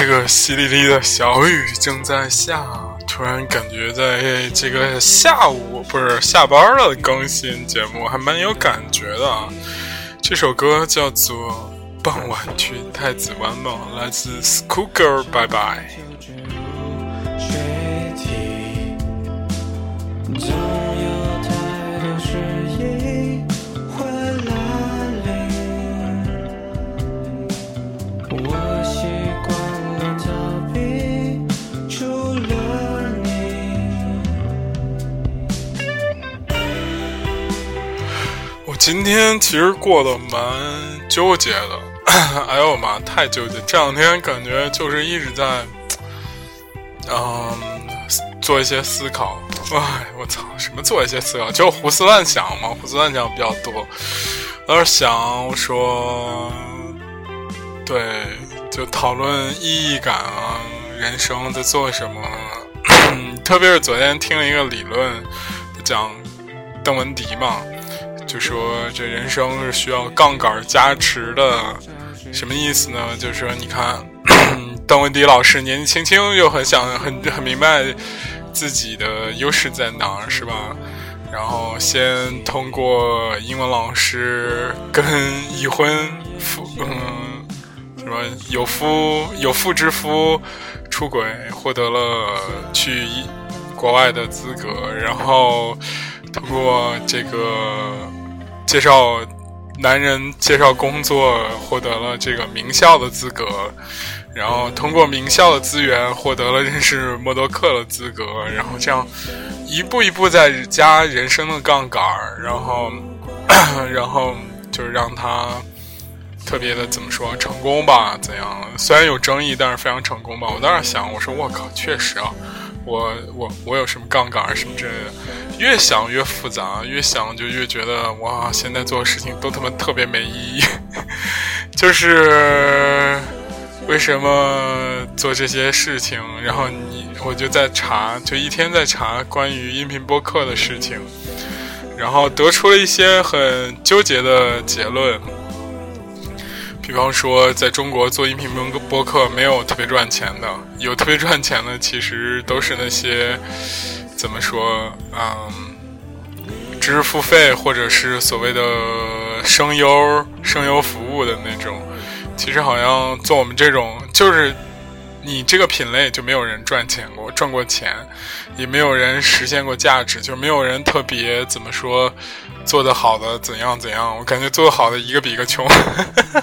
这个淅沥沥的小雨正在下，突然感觉在这个下午不是下班了更新节目还蛮有感觉的啊。这首歌叫做《傍晚去太子湾》吧，来自 School Girl，拜拜。今天其实过得蛮纠结的，哎呦妈，太纠结！这两天感觉就是一直在，嗯，做一些思考。哎，我操，什么做一些思考？就胡思乱想嘛，胡思乱想比较多。我是想我说，对，就讨论意义感啊，人生在做什么。特别是昨天听了一个理论，讲邓文迪嘛。就说这人生是需要杠杆加持的，什么意思呢？就是说，你看，邓文迪老师年纪轻轻又很想很很明白自己的优势在哪儿，是吧？然后先通过英文老师跟已婚夫，嗯，什么有夫有妇之夫出轨，获得了去国外的资格，然后通过这个。介绍男人介绍工作，获得了这个名校的资格，然后通过名校的资源获得了认识默多克的资格，然后这样一步一步在加人生的杠杆然后 然后就是让他特别的怎么说成功吧？怎样？虽然有争议，但是非常成功吧？我当时想，我说我靠，确实啊。我我我有什么杠杆什么之类的，越想越复杂，越想就越觉得哇，现在做事情都他妈特别没意义。就是为什么做这些事情？然后你我就在查，就一天在查关于音频播客的事情，然后得出了一些很纠结的结论。比方说，在中国做音频播播客没有特别赚钱的，有特别赚钱的，其实都是那些怎么说，嗯，知识付费或者是所谓的声优、声优服务的那种。其实好像做我们这种，就是你这个品类就没有人赚钱过，赚过钱，也没有人实现过价值，就没有人特别怎么说。做的好的怎样怎样？我感觉做的好的一个比一个穷，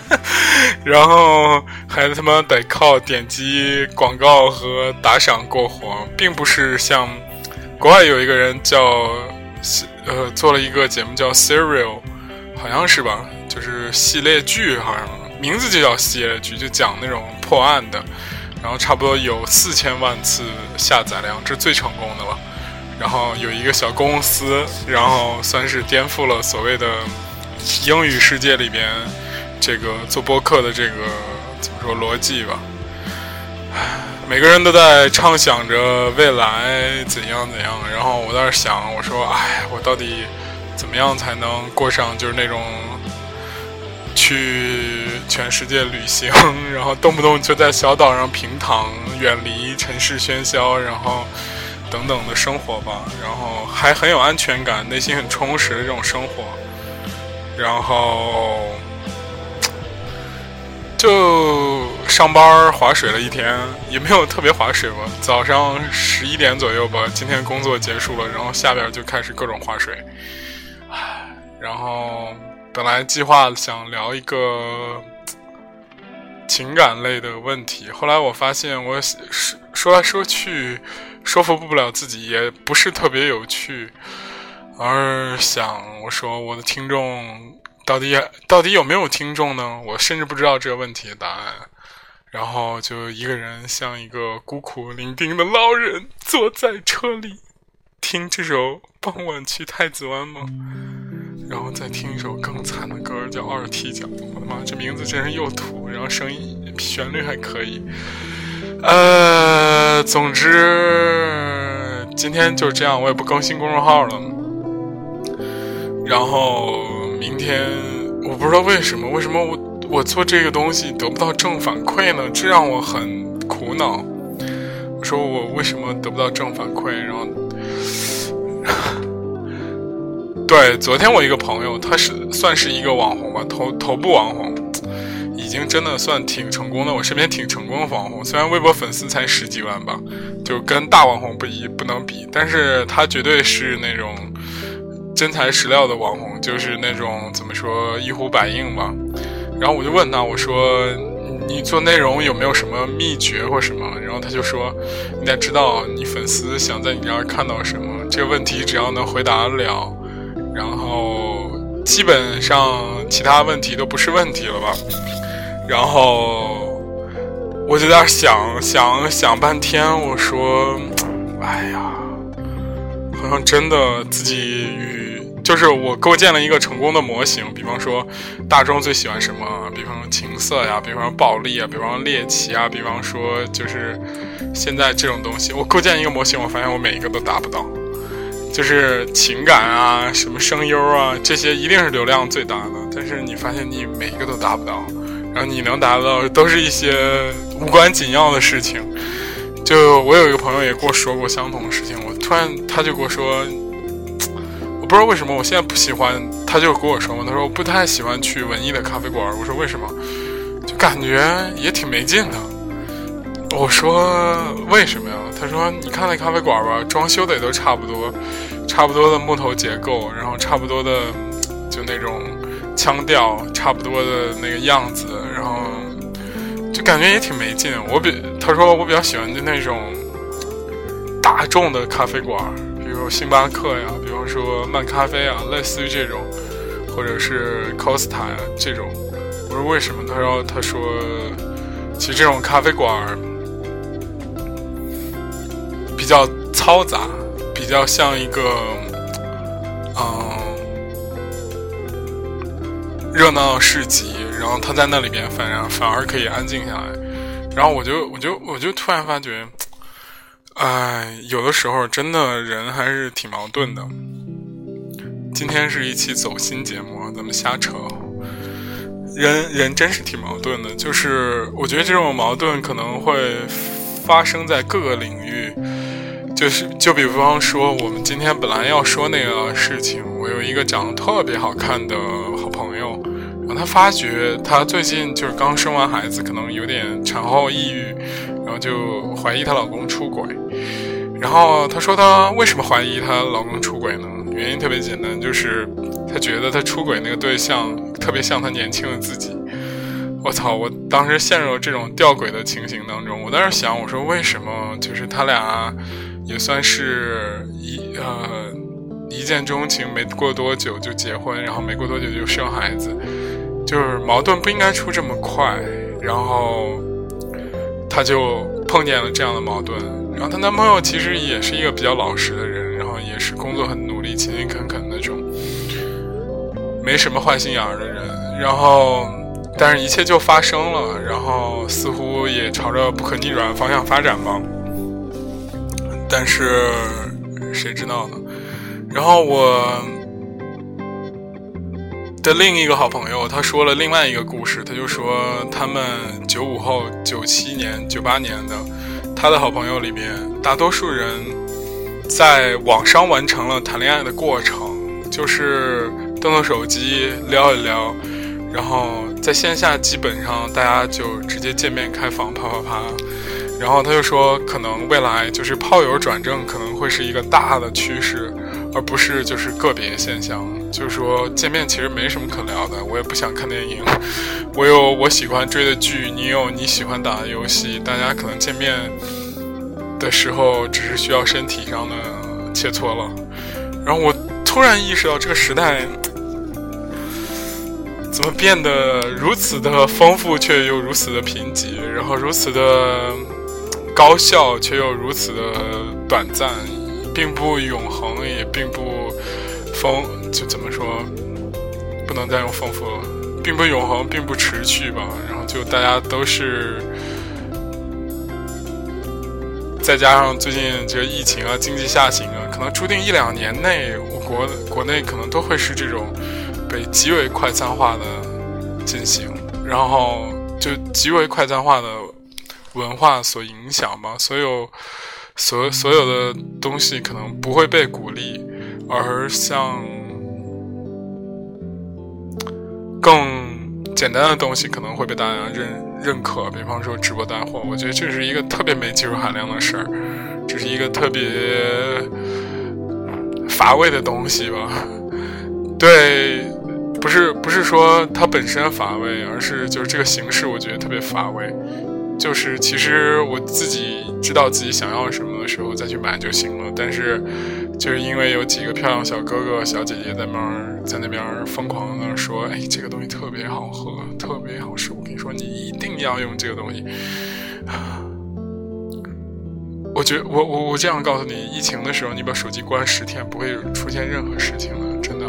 然后还他妈得靠点击广告和打赏过活，并不是像国外有一个人叫呃做了一个节目叫 Serial，好像是吧？就是系列剧，好像名字就叫系列剧，就讲那种破案的，然后差不多有四千万次下载量，这是最成功的了。然后有一个小公司，然后算是颠覆了所谓的英语世界里边这个做播客的这个怎么说逻辑吧。每个人都在畅想着未来怎样怎样，然后我在想，我说，哎，我到底怎么样才能过上就是那种去全世界旅行，然后动不动就在小岛上平躺，远离城市喧嚣，然后。等等的生活吧，然后还很有安全感，内心很充实的这种生活，然后就上班划水了一天，也没有特别划水吧。早上十一点左右吧，今天工作结束了，然后下边就开始各种划水。唉，然后本来计划想聊一个情感类的问题，后来我发现我说说来说去。说服不了自己，也不是特别有趣，而想我说我的听众到底到底有没有听众呢？我甚至不知道这个问题的答案。然后就一个人像一个孤苦伶仃的老人坐在车里听这首《傍晚去太子湾》吗？然后再听一首更惨的歌，叫《二踢脚》。我的妈，这名字真是又土，然后声音旋律还可以。呃，总之今天就这样，我也不更新公众号了。然后明天我不知道为什么，为什么我我做这个东西得不到正反馈呢？这让我很苦恼。我说我为什么得不到正反馈？然后，对，昨天我一个朋友，他是算是一个网红吧，头头部网红，已经真的算挺成功的。我身边挺成功的网红，虽然微博粉丝才十几万吧，就跟大网红不一不能比，但是他绝对是那种。真材实料的网红，就是那种怎么说一呼百应吧。然后我就问他，我说你做内容有没有什么秘诀或什么？然后他就说，你得知道你粉丝想在你这儿看到什么。这个问题只要能回答了，然后基本上其他问题都不是问题了吧。然后我就在想想想半天，我说，哎呀，好像真的自己与。就是我构建了一个成功的模型，比方说大众最喜欢什么，比方说情色呀，比方说暴力啊，比方说猎奇啊，比方说就是现在这种东西，我构建一个模型，我发现我每一个都达不到。就是情感啊，什么声优啊，这些一定是流量最大的，但是你发现你每一个都达不到，然后你能达到都是一些无关紧要的事情。就我有一个朋友也跟我说过相同的事情，我突然他就跟我说。我不知道为什么我现在不喜欢，他就跟我说嘛，他说我不太喜欢去文艺的咖啡馆。我说为什么？就感觉也挺没劲的。我说为什么呀？他说你看那咖啡馆吧，装修的也都差不多，差不多的木头结构，然后差不多的就那种腔调，差不多的那个样子，然后就感觉也挺没劲。我比他说我比较喜欢就那种大众的咖啡馆。比如星巴克呀，比方说漫咖啡啊，类似于这种，或者是 Costa 呀这种。我说为什么？他说他说，其实这种咖啡馆比较嘈杂，比较像一个嗯热闹市集。然后他在那里边，反正反而可以安静下来。然后我就我就我就突然发觉。哎，有的时候真的人还是挺矛盾的。今天是一期走心节目，咱们瞎扯。人人真是挺矛盾的，就是我觉得这种矛盾可能会发生在各个领域。就是就比方说，我们今天本来要说那个事情，我有一个长得特别好看的，后他发觉他最近就是刚生完孩子，可能有点产后抑郁。然后就怀疑她老公出轨，然后她说她为什么怀疑她老公出轨呢？原因特别简单，就是她觉得她出轨那个对象特别像她年轻的自己。我操！我当时陷入了这种吊诡的情形当中。我当时想，我说为什么就是他俩也算是一呃一见钟情，没过多久就结婚，然后没过多久就生孩子，就是矛盾不应该出这么快，然后。她就碰见了这样的矛盾，然后她男朋友其实也是一个比较老实的人，然后也是工作很努力、勤勤恳恳那种，没什么坏心眼儿的人。然后，但是一切就发生了，然后似乎也朝着不可逆转方向发展吧。但是谁知道呢？然后我。的另一个好朋友，他说了另外一个故事。他就说，他们九五后、九七年、九八年的，他的好朋友里边，大多数人在网上完成了谈恋爱的过程，就是动动手机聊一聊，然后在线下基本上大家就直接见面开房啪啪啪。然后他就说，可能未来就是炮友转正可能会是一个大的趋势，而不是就是个别现象。就是说见面其实没什么可聊的，我也不想看电影，我有我喜欢追的剧，你有你喜欢打的游戏，大家可能见面的时候只是需要身体上的切磋了。然后我突然意识到这个时代怎么变得如此的丰富，却又如此的贫瘠，然后如此的高效，却又如此的短暂，并不永恒，也并不丰。就怎么说，不能再用丰富了，并不永恒，并不持续吧。然后就大家都是，再加上最近这个疫情啊，经济下行啊，可能注定一两年内，我国国内可能都会是这种被极为快餐化的进行，然后就极为快餐化的文化所影响吧。所有所所有的东西可能不会被鼓励，而像更简单的东西可能会被大家认认可。比方说直播带货，我觉得这是一个特别没技术含量的事儿，这是一个特别乏味的东西吧。对。不是不是说它本身乏味，而是就是这个形式，我觉得特别乏味。就是其实我自己知道自己想要什么的时候再去买就行了。但是就是因为有几个漂亮小哥哥小姐姐在那儿在那边疯狂的说：“哎，这个东西特别好喝，特别好吃。”我跟你说，你一定要用这个东西。我觉我我我这样告诉你，疫情的时候你把手机关十天，不会出现任何事情的，真的。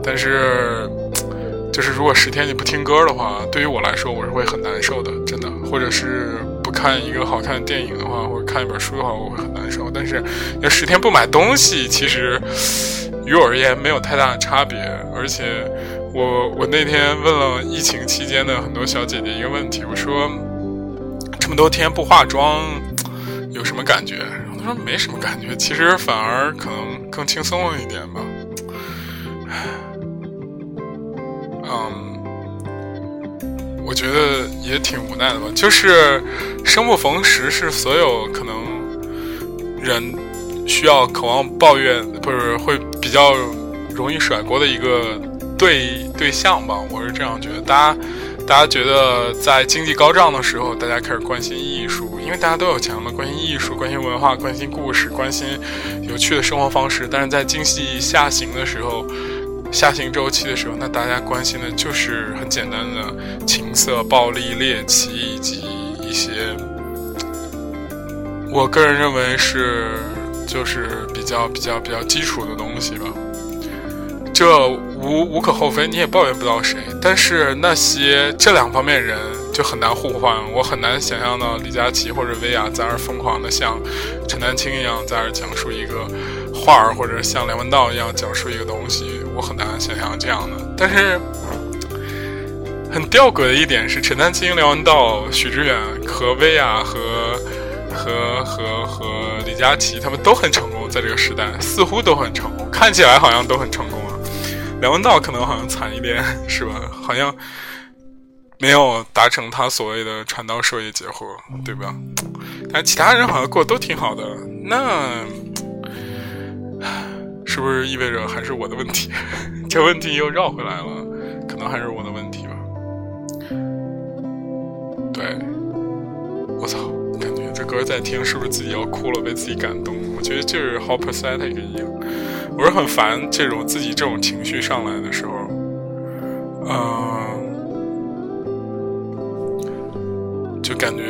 但是，就是如果十天你不听歌的话，对于我来说我是会很难受，的。或者是不看一个好看的电影的话，或者看一本书的话，我会很难受。但是，要十天不买东西，其实于我而言没有太大的差别。而且，我我那天问了疫情期间的很多小姐姐一个问题，我说这么多天不化妆有什么感觉？然后她说没什么感觉，其实反而可能更轻松了一点吧。唉，我觉得也挺无奈的吧。就是生不逢时是所有可能人需要渴望抱怨，不是会比较容易甩锅的一个对对象吧。我是这样觉得。大家大家觉得在经济高涨的时候，大家开始关心艺术，因为大家都有钱了，关心艺术，关心文化，关心故事，关心有趣的生活方式。但是在经济下行的时候。下行周期的时候，那大家关心的就是很简单的情色、暴力、猎奇以及一些，我个人认为是就是比较比较比较基础的东西吧。这无无可厚非，你也抱怨不到谁。但是那些这两方面人就很难互换，我很难想象到李佳琦或者薇娅在那疯狂的像陈丹青一样在那讲述一个。画儿或者像梁文道一样讲述一个东西，我很难想象这样的。但是很吊诡的一点是，陈丹青、梁文道、许知远和薇娅和和和和李佳琦他们都很成功，在这个时代似乎都很成功，看起来好像都很成功啊。梁文道可能好像惨一点，是吧？好像没有达成他所谓的传道授业解惑，对吧？但其他人好像过得都挺好的。那。是不是意味着还是我的问题？这问题又绕回来了，可能还是我的问题吧。对，我操，感觉这歌在听是不是自己要哭了，被自己感动？我觉得就是 how pathetic 一样。我是很烦这种自己这种情绪上来的时候，嗯，就感觉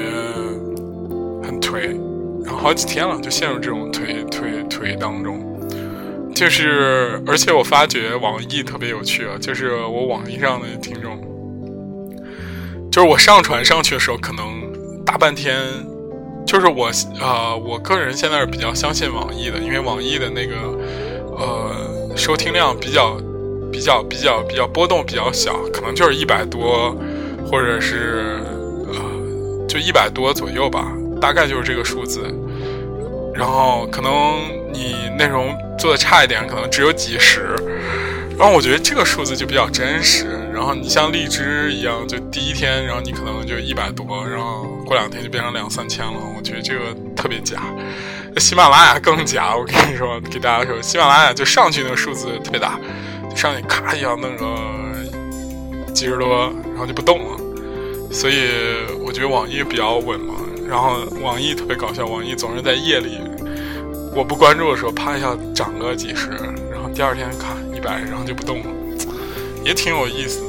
很颓，然后好几天了，就陷入这种颓颓颓当中。就是，而且我发觉网易特别有趣啊！就是我网易上的听众，就是我上传上去的时候，可能大半天，就是我啊，我个人现在是比较相信网易的，因为网易的那个呃收听量比较比较比较比较波动比较小，可能就是一百多，或者是呃就一百多左右吧，大概就是这个数字。然后可能你内容做的差一点，可能只有几十。然后我觉得这个数字就比较真实。然后你像荔枝一样，就第一天，然后你可能就一百多，然后过两天就变成两三千了。我觉得这个特别假。喜马拉雅更假，我跟你说，给大家说，喜马拉雅就上去那个数字特别大，就上去咔一下弄个几十多，然后就不动了。所以我觉得网易比较稳嘛。然后网易特别搞笑，网易总是在夜里我不关注的时候，啪一下涨个几十，然后第二天咔一百，然后就不动了，也挺有意思的。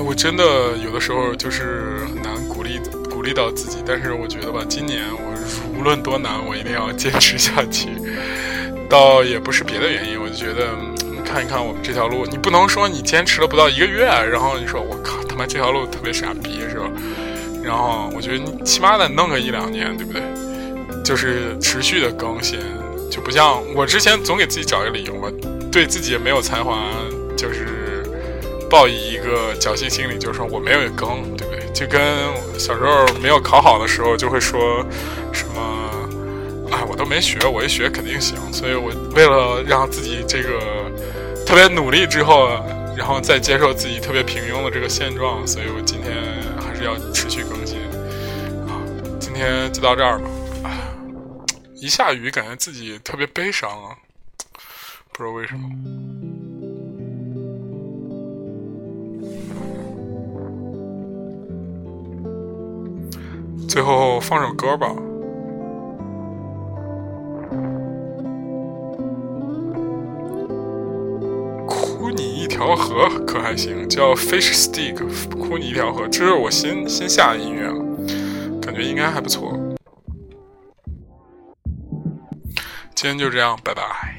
我真的有的时候就是很难鼓励鼓励到自己，但是我觉得吧，今年我无论多难，我一定要坚持下去。倒也不是别的原因，我就觉得。看一看我们这条路，你不能说你坚持了不到一个月，然后你说我靠妈这条路特别傻逼是吧？然后我觉得你起码得弄个一两年，对不对？就是持续的更新，就不像我之前总给自己找一个理由嘛，对自己也没有才华，就是抱以一个侥幸心理，就是说我没有更，对不对？就跟小时候没有考好的时候，就会说什么啊，我都没学，我一学肯定行。所以我为了让自己这个特别努力之后，然后再接受自己特别平庸的这个现状，所以我今天还是要持续更新啊。今天就到这儿吧。啊，一下雨，感觉自己特别悲伤啊，不知道为什么。最后放首歌吧，条河可还行？叫 Fish Stick，哭你一条河，这是我新新下的音乐，感觉应该还不错。今天就这样，拜拜。